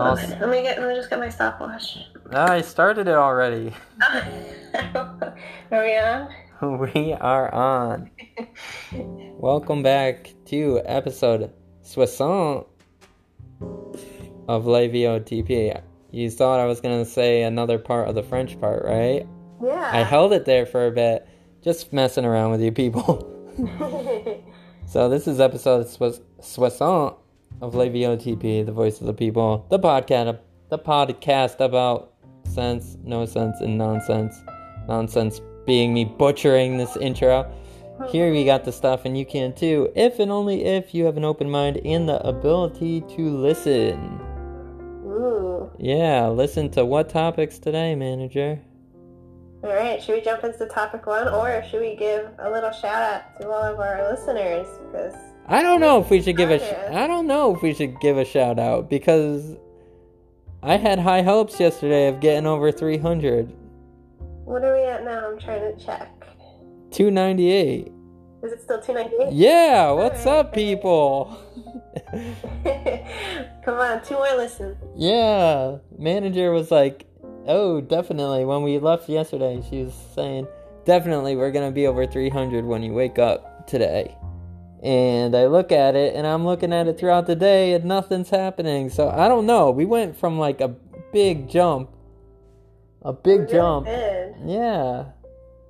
I'll let me get. Let me just get my stopwatch. Ah, I started it already. Are we on? We are on. Welcome back to episode soixante of La VOTP. You thought I was gonna say another part of the French part, right? Yeah. I held it there for a bit, just messing around with you people. so this is episode soix- soixante of La VOTP, the voice of the people, the podcast, the podcast about sense, no sense, and nonsense. Nonsense being me butchering this intro. Here we got the stuff, and you can too, if and only if you have an open mind and the ability to listen. Ooh. Yeah, listen to what topics today, manager? All right. Should we jump into topic one, or should we give a little shout out to all of our listeners? Because I don't know if we should give a. Sh- I don't know if we should give a shout out because I had high hopes yesterday of getting over 300. what are we at now? I'm trying to check. 298. Is it still 298? Yeah, what's Alright. up, people? Come on, two more listens. yeah, manager was like, "Oh, definitely." When we left yesterday, she was saying, "Definitely, we're gonna be over 300 when you wake up today." And I look at it, and I'm looking at it throughout the day, and nothing's happening. So I don't know. We went from like a big jump, a big Really jump. did. Yeah.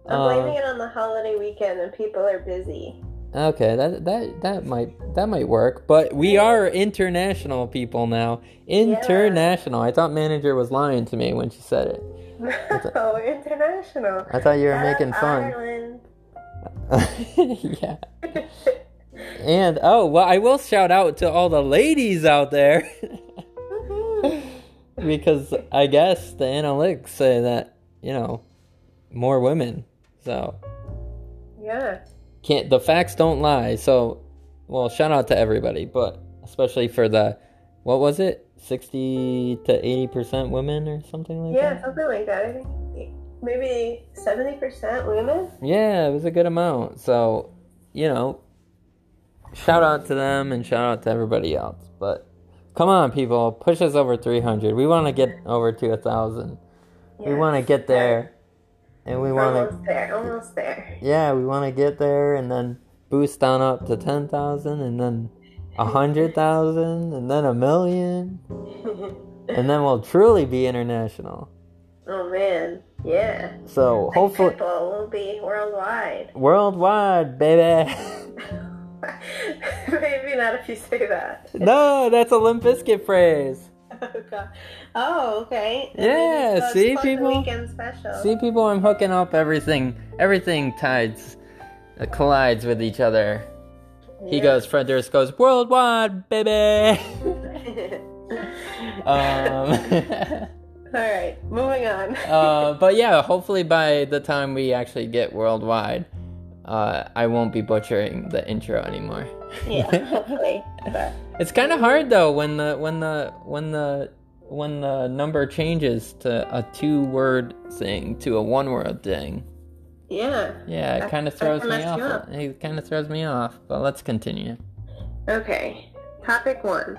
I'm Uh, blaming it on the holiday weekend and people are busy. Okay, that that that might that might work, but we are international people now. International. I thought manager was lying to me when she said it. No, we're international. I thought you were Out making fun. Yeah. And oh, well, I will shout out to all the ladies out there because I guess the analytics say that you know more women. So yeah. can't the facts don't lie. So, well, shout out to everybody, but especially for the what was it, sixty to eighty percent women or something like Yeah, that. Yeah, something like that. I think maybe 70% women. Yeah, it was a good amount. So, you know, shout out to them and shout out to everybody else. But come on, people, push us over three hundred. We want to get over to a thousand. We want to get there, and we want to. almost there. Almost there. Yeah, we want to get there and then boost on up to 10,000 and then a 100,000 and then a million. And then we'll truly be international. oh man. Yeah. So Like hopefully, Pitbull will be worldwide. worldwide, baby. maybe not if you say that. no, that's a Limp Bizkit phrase. Oh, God. Oh, okay. Yeah, see, people? Weekend special. See, people, I'm hooking up everything. Everything ties, uh, collides with each other. He goes, Fred Durst goes, worldwide, baby. um, All right, moving on. uh, but yeah, hopefully by the time we actually get worldwide, uh, I won't be butchering the intro anymore. yeah, hopefully. But it's kind of hard though when the when the when the when the number changes to a two-word thing to a one-word thing. yeah. Yeah, it kind of throws me mess off. up. It kind of throws me off. But let's continue. Okay. Topic one.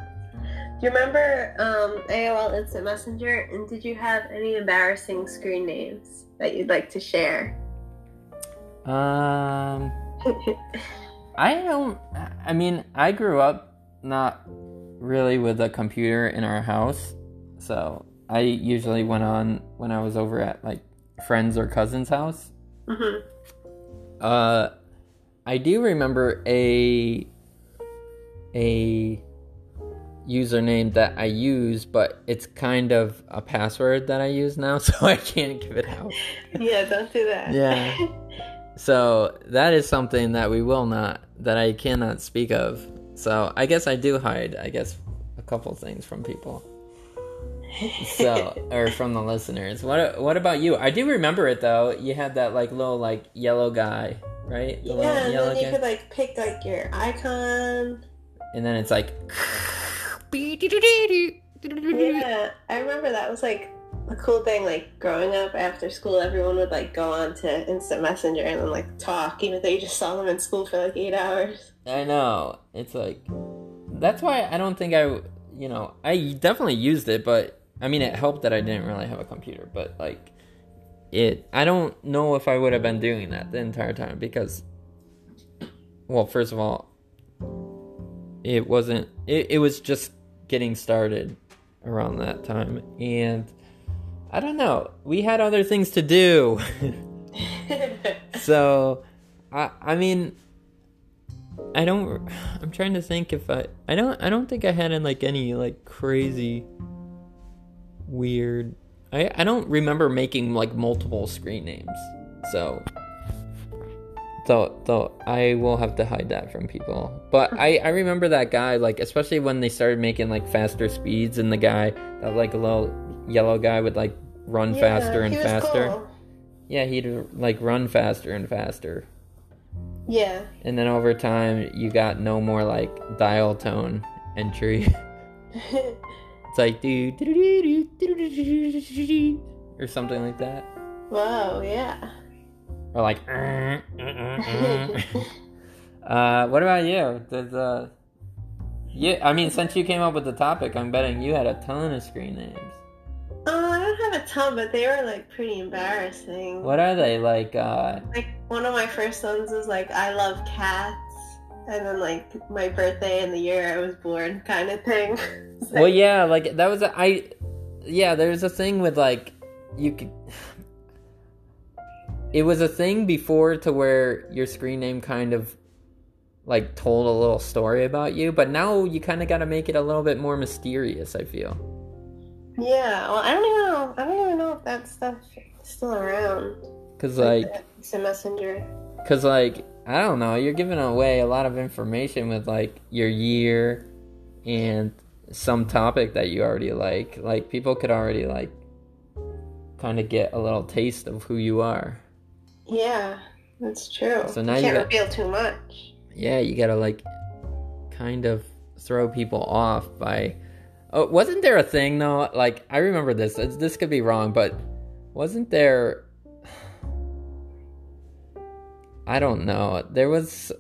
Do you remember um, AOL Instant Messenger? And did you have any embarrassing screen names that you'd like to share? Um, I don't. I mean, I grew up not really with a computer in our house, so I usually went on when I was over at like friends or cousins' house. hmm Uh, I do remember a a username that I use, but it's kind of a password that I use now, so I can't give it out. Yeah, don't do that. Yeah. So that is something that we will not, that I cannot speak of. So I guess I do hide, I guess, a couple things from people. So, or from the listeners. What What about you? I do remember it though. You had that like little like yellow guy, right? The yeah, little and yellow then you guy. could like pick like your icon. And then it's like. Yeah, I remember that was like a cool thing. Like growing up after school, everyone would like go on to Instant Messenger and then like talk, even though you just saw them in school for like eight hours. I know. It's like that's why I don't think I you know, I definitely used it, but I mean, it helped that I didn't really have a computer, but like, it, I don't know if I would have been doing that the entire time because, well, first of all, it wasn't, it, it was just getting started around that time. And I don't know, we had other things to do. so, I, I mean, I don't. I'm trying to think if I. I don't. I don't think I had in like any like crazy, weird. I I don't remember making like multiple screen names. So. So, so I will have to hide that from people. But I, I remember that guy, like, especially when they started making, like, faster speeds, and the guy, that, like, a little yellow guy would like run yeah, faster and faster. Cool. Yeah, he'd like run faster and faster. Yeah. And then over time, you got no more like dial tone entry. it's like do do do do do or something like that. Wow. Yeah. Or like. uh, what about you? Does uh. Yeah, I mean, since you came up with the topic, I'm betting you had a ton of screen names. I a ton, but they were like pretty embarrassing. What are they like? uh Like one of my first ones was like I love cats, and then like my birthday and the year I was born, kind of thing. It's Well, yeah, like that was a, I. Yeah, there's a thing with like you could. It was a thing before to where your screen name kind of like told a little story about you, but now you kind of got to make it a little bit more mysterious. I feel. Yeah. Well, I don't even know. I don't even know if that stuff is still around. Cause like, it's a messenger. cause like, I don't know. You're giving away a lot of information with like your year and some topic that you already like. Like people could already like kind of get a little taste of who you are. Yeah, that's true. So now you you can't got- reveal too much. yeah, you gotta like kind of throw people off by. Oh, wasn't there a thing though? Like I remember this. This could be wrong, but wasn't there? I don't know. There was.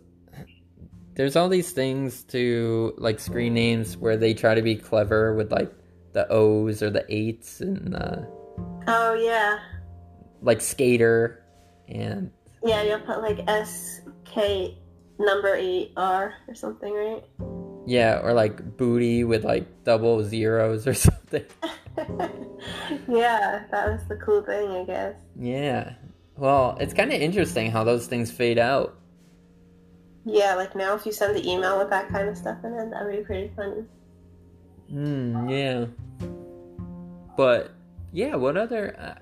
There's all these things to like screen names where they try to be clever with like the O's or the eights and uh, Oh yeah, like skater and yeah. You'll put like S K number eight R or something, right? Yeah, or like booty with like double zeros or something. yeah, that was the cool thing, I guess. Yeah. Well, it's kind of interesting how those things fade out. Yeah, like now if you send the email with that kind of stuff in it, that would be pretty funny. Hmm, yeah. But, yeah, what other. Uh,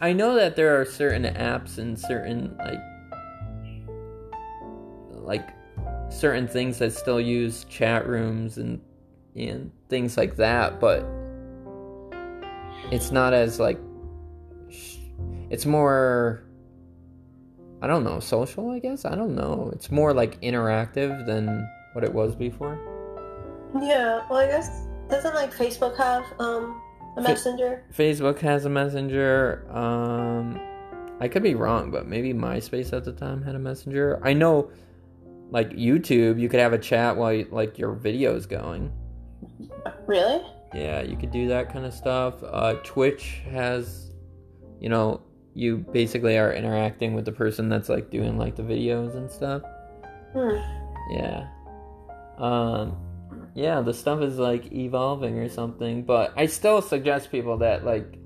I know that there are certain apps and certain, like. Like, certain things that still use chat rooms and, and things like that, but. It's not as, like. It's more. I don't know, social, I guess? I don't know. It's more, like, interactive than what it was before. Yeah, well, I guess doesn't like Facebook have um a messenger? Facebook has a messenger. Um, I could be wrong, but maybe MySpace at the time had a messenger. I know, like YouTube, you could have a chat while you, like your video's going. Really? Yeah, you could do that kind of stuff. Uh, Twitch has, you know, you basically are interacting with the person that's like doing like the videos and stuff. Hmm. Yeah. Um yeah, the stuff is like evolving or something, but I still suggest people that like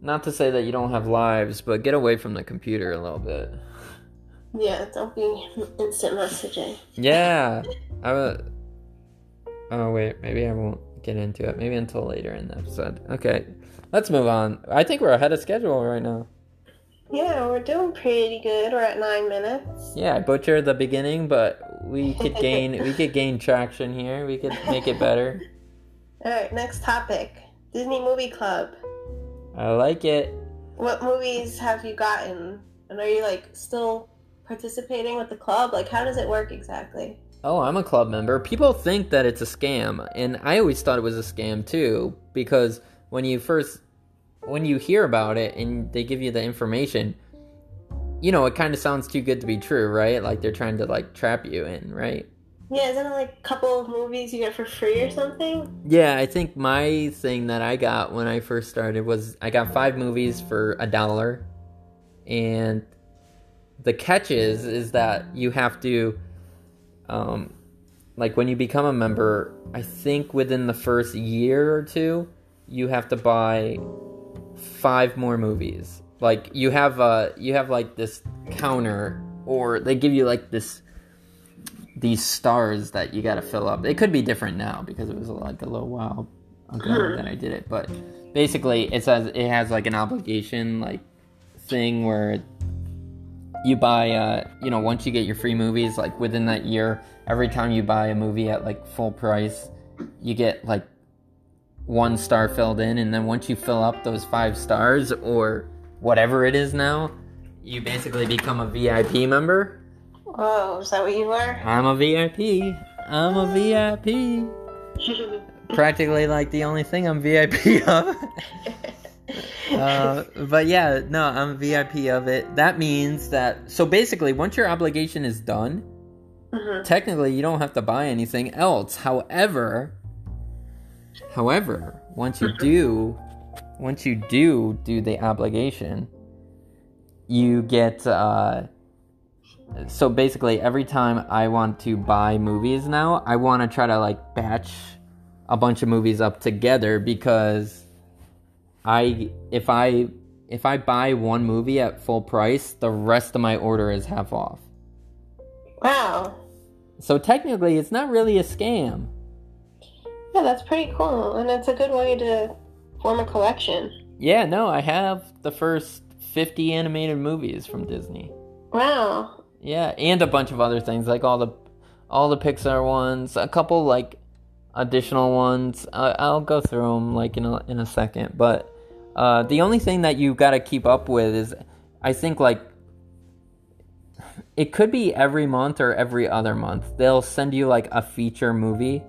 not to say that you don't have lives, but get away from the computer a little bit. Yeah, don't be instant messaging. Yeah. I would Oh wait, maybe I won't get into it. Maybe until later in the episode. Okay. Let's move on. I think we're ahead of schedule right now. Yeah, we're doing pretty good. We're at nine minutes. Yeah, I butchered the beginning, but we could gain we could gain traction here. We could make it better. All right, next topic: Disney Movie Club. I like it. What movies have you gotten? And are you like still participating with the club? Like, how does it work exactly? Oh, I'm a club member. People think that it's a scam, and I always thought it was a scam too because when you first when you hear about it and they give you the information, you know, it kind of sounds too good to be true, right? Like they're trying to like trap you in, right? Yeah, isn't it like a couple of movies you get for free or something? Yeah, I think my thing that I got when I first started was I got five movies for a dollar, and the catch is is that you have to, um, like when you become a member, I think within the first year or two, you have to buy five more movies. Like you have uh you have like this counter, or they give you like this these stars that you got to fill up. It could be different now because it was like a little while ago that I did it, but basically it says it has like an obligation like thing where you buy uh you know once you get your free movies like within that year every time you buy a movie at like full price you get like one star filled in and then once you fill up those five stars or whatever it is now you basically become a vip member. Whoa, is that what you are? I'm a vip i'm a vip practically like the only thing i'm vip of uh, but yeah no i'm vip of it. That means that so basically once your obligation is done Mhm. technically you don't have to buy anything else. However however once you do once you do do the obligation you get uh so basically every time i want to buy movies now i want to try to like batch a bunch of movies up together because i if i if i buy one movie at full price the rest of my order is half off Wow. so technically, it's not really a scam. Yeah, that's pretty cool, and it's a good way to form a collection. Yeah, no, I have the first 50 animated movies from Disney. Wow. Yeah, and a bunch of other things like all the all the Pixar ones, a couple like additional ones. I, I'll go through them like in a in a second, but uh, the only thing that you've got to keep up with is, I think like it could be every month or every other month. They'll send you like a feature movie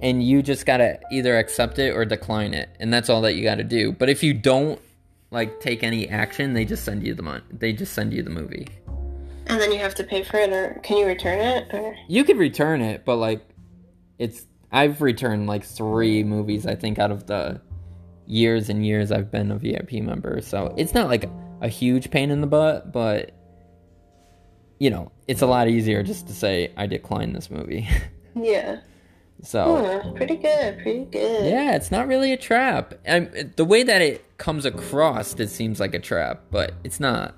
and you just got to either accept it or decline it. And that's all that you got to do. But if you don't like take any action, they just send you the mon- they just send you the movie. And then you have to pay for it, or can you return it? Or You could return it, but like it's I've returned like 3 movies I think out of the years and years I've been a VIP member. So it's not like a huge pain in the butt, but you know, it's a lot easier just to say I decline this movie. yeah. so pretty good. Pretty good. Yeah, it's not really a trap. the way that it comes across, it seems like a trap, but it's not.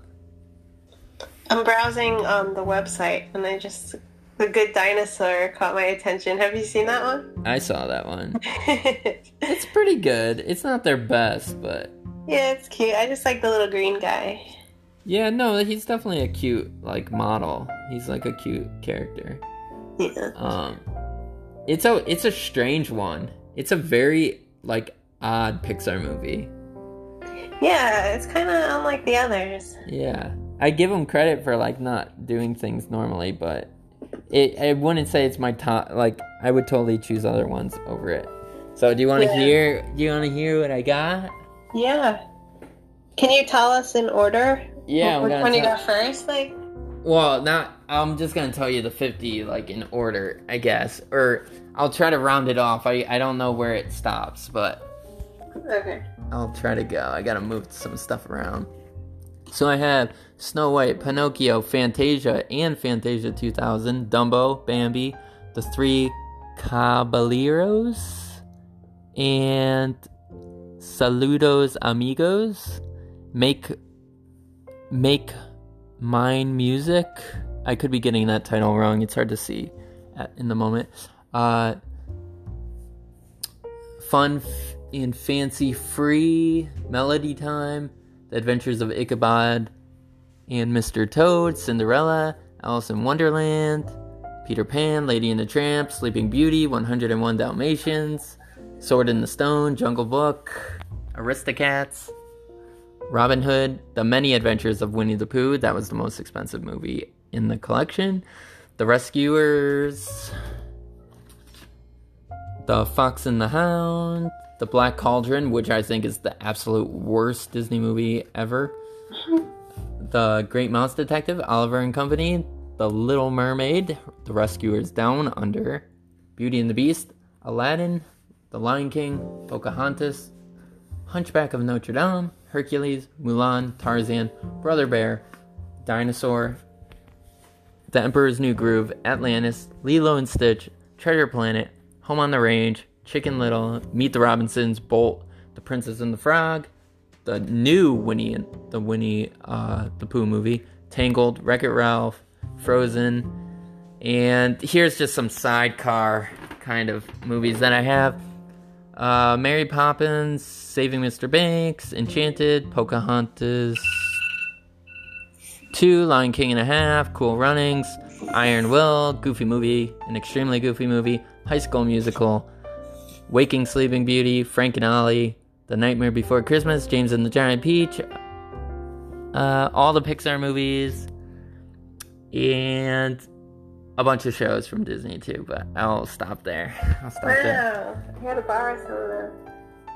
I'm browsing um, the website, and I just the Good Dinosaur caught my attention. Have you seen that one? I saw that one. It's pretty good. It's not their best, but yeah, it's cute. I just like the little green guy. yeah, no, he's definitely a cute like model. He's like a cute character. Yeah. Um, it's a it's a strange one. It's a very like odd Pixar movie. Yeah, it's kind of unlike the others. Yeah, I give him credit for like not doing things normally, but it I wouldn't say it's my top. Like I would totally choose other ones over it. So do you want to Yeah. hear? Do you want to hear what I got? Yeah. Can you tell us in order? Yeah, Which one you got first? Like, Well, not. I'm just gonna tell you the 50 like in order, I guess, or I'll try to round it off. I I don't know where it stops, but okay. I'll try to go. I gotta move some stuff around. So I have Snow White, Pinocchio, Fantasia, and Fantasia 2000, Dumbo, Bambi, The Three Caballeros, and Saludos Amigos, Make Make Mine Music. I could be getting that title wrong. It's hard to see at, in the moment. Uh, fun f- and fancy free melody time the adventures of ichabod and mr toad cinderella alice in wonderland peter pan lady and the tramp sleeping beauty 101 dalmatians sword in the stone jungle book aristocats robin hood the many adventures of winnie the pooh that was the most expensive movie in the collection the rescuers the Fox and the Hound, The Black Cauldron, which I think is the absolute worst Disney movie ever. the Great Mouse Detective, Oliver and Company, The Little Mermaid, The Rescuers Down Under, Beauty and the Beast, Aladdin, The Lion King, Pocahontas, Hunchback of Notre Dame, Hercules, Mulan, Tarzan, Brother Bear, Dinosaur, The Emperor's New Groove, Atlantis, Lilo and Stitch, Treasure Planet, Home on the Range, Chicken Little, Meet the Robinsons, Bolt, The Princess and the Frog, the new Winnie and the Winnie uh, the Pooh movie, Tangled, Wreck It Ralph, Frozen, and here's just some sidecar kind of movies that I have. Uh, Mary Poppins, Saving Mr. Banks, Enchanted, Pocahontas, Two, Lion King and a Half, Cool Runnings, Iron Will, Goofy Movie, an extremely goofy movie, High School Musical, Waking Sleeping Beauty, Frank and Ollie, The Nightmare Before Christmas, James and the Giant Peach, uh, all the Pixar movies, and a bunch of shows from Disney too. But I'll stop there. I'll stop there. Wow, I had to borrow some of them.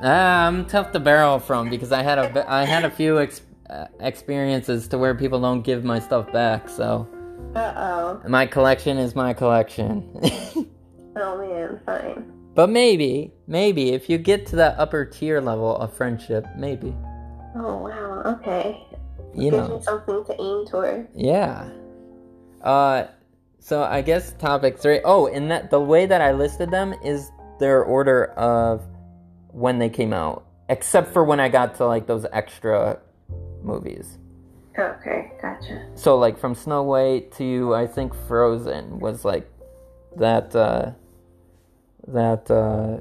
Ah, I'm tough to borrow from because I had a I had a few ex- uh, experiences to where people don't give my stuff back. So Uh oh. my collection is my collection. Oh man, fine. But maybe, maybe if you get to that upper tier level of friendship, maybe Oh wow, okay. you Gives know. me something to aim toward. Yeah. Uh, so I guess topic three. Oh, and that the way that I listed them is their order of when they came out, except for when I got to like those extra movies. Okay, gotcha. So like from Snow White to I think Frozen was like that. Uh, that uh,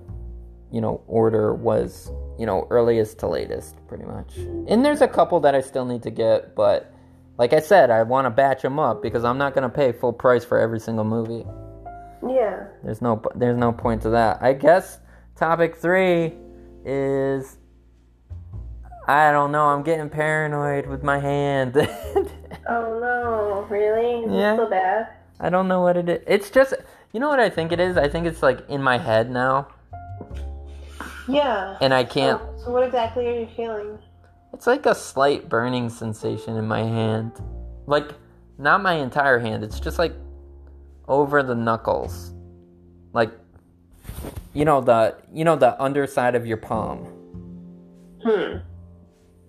you know order was you know earliest to latest pretty much. And there's a couple that I still need to get, but like I said, I want to batch them up because I'm not gonna pay full price for every single movie. Yeah. There's no there's no point to that. I guess topic three is I don't know. I'm getting paranoid with my hand. Oh no, really? Yeah. so bad? I don't know what it is. It's just you know what I think it is. I think it's like in my head now, Yeah. and I can't. So, so what exactly are you feeling? It's like a slight burning sensation in my hand. Like, not my entire hand, it's just like over the knuckles. Like, you know, the, you know, the underside of your palm. Hmm.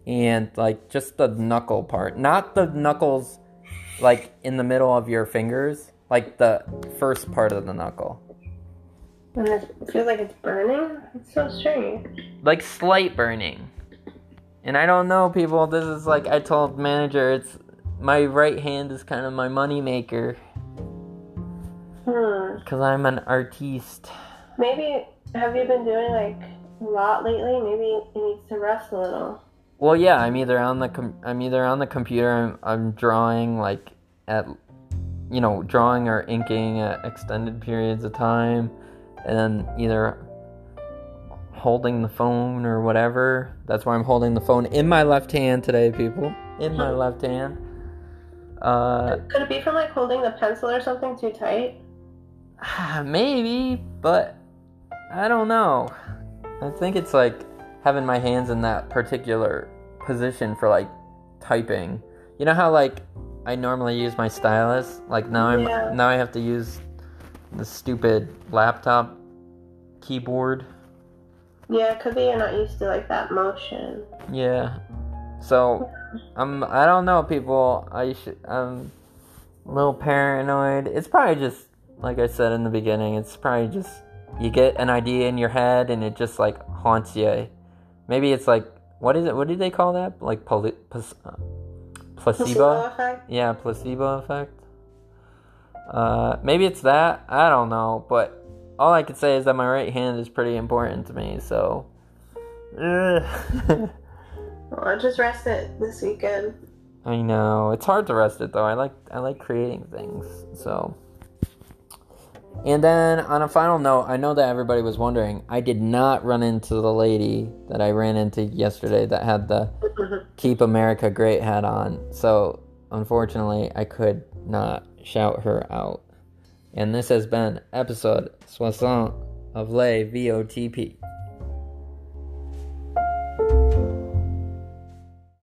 And like just the knuckle part. Not the knuckles like in the middle of your fingers. Like the first part of the knuckle. And it feels like it's burning? It's so strange. Like slight burning. And I don't know, people. This is like I told manager. It's my right hand is kind of my money maker Hmm. because I'm an artiste. Maybe, have you been doing like a lot lately? Maybe it needs to rest a little. Well, yeah, I'm either on the com- I'm either on the computer. I'm, I'm drawing like at you know drawing or inking at extended periods of time, and then either holding the phone or whatever. That's why I'm holding the phone in my left hand today, people. In my left hand. Uh, Could it be from like holding the pencil or something too tight? maybe, but I don't know. I think it's like having my hands in that particular position for like typing. You know how like I normally use my stylus? Like now I'm Yeah. now I have to use the stupid laptop keyboard. Yeah, it could be you're not used to like that motion. Yeah. So I'm I don't know people. I should I'm a little paranoid. It's probably just like I said in the beginning, it's probably just you get an idea in your head and it just like haunts you. Maybe it's like what is it? What do they call that? Like poli- plas- uh, placebo? effect? Yeah, placebo effect. Uh, maybe it's that. I don't know, but all I could say is that my right hand is pretty important to me. So, Ugh. Well, I just rest it this weekend. I know it's hard to rest it though. I like I like creating things. So, and then on a final note, I know that everybody was wondering. I did not run into the lady that I ran into yesterday that had the "Keep America Great" hat on. So, unfortunately, I could not shout her out. And this has been episode 60 of Les VOTP.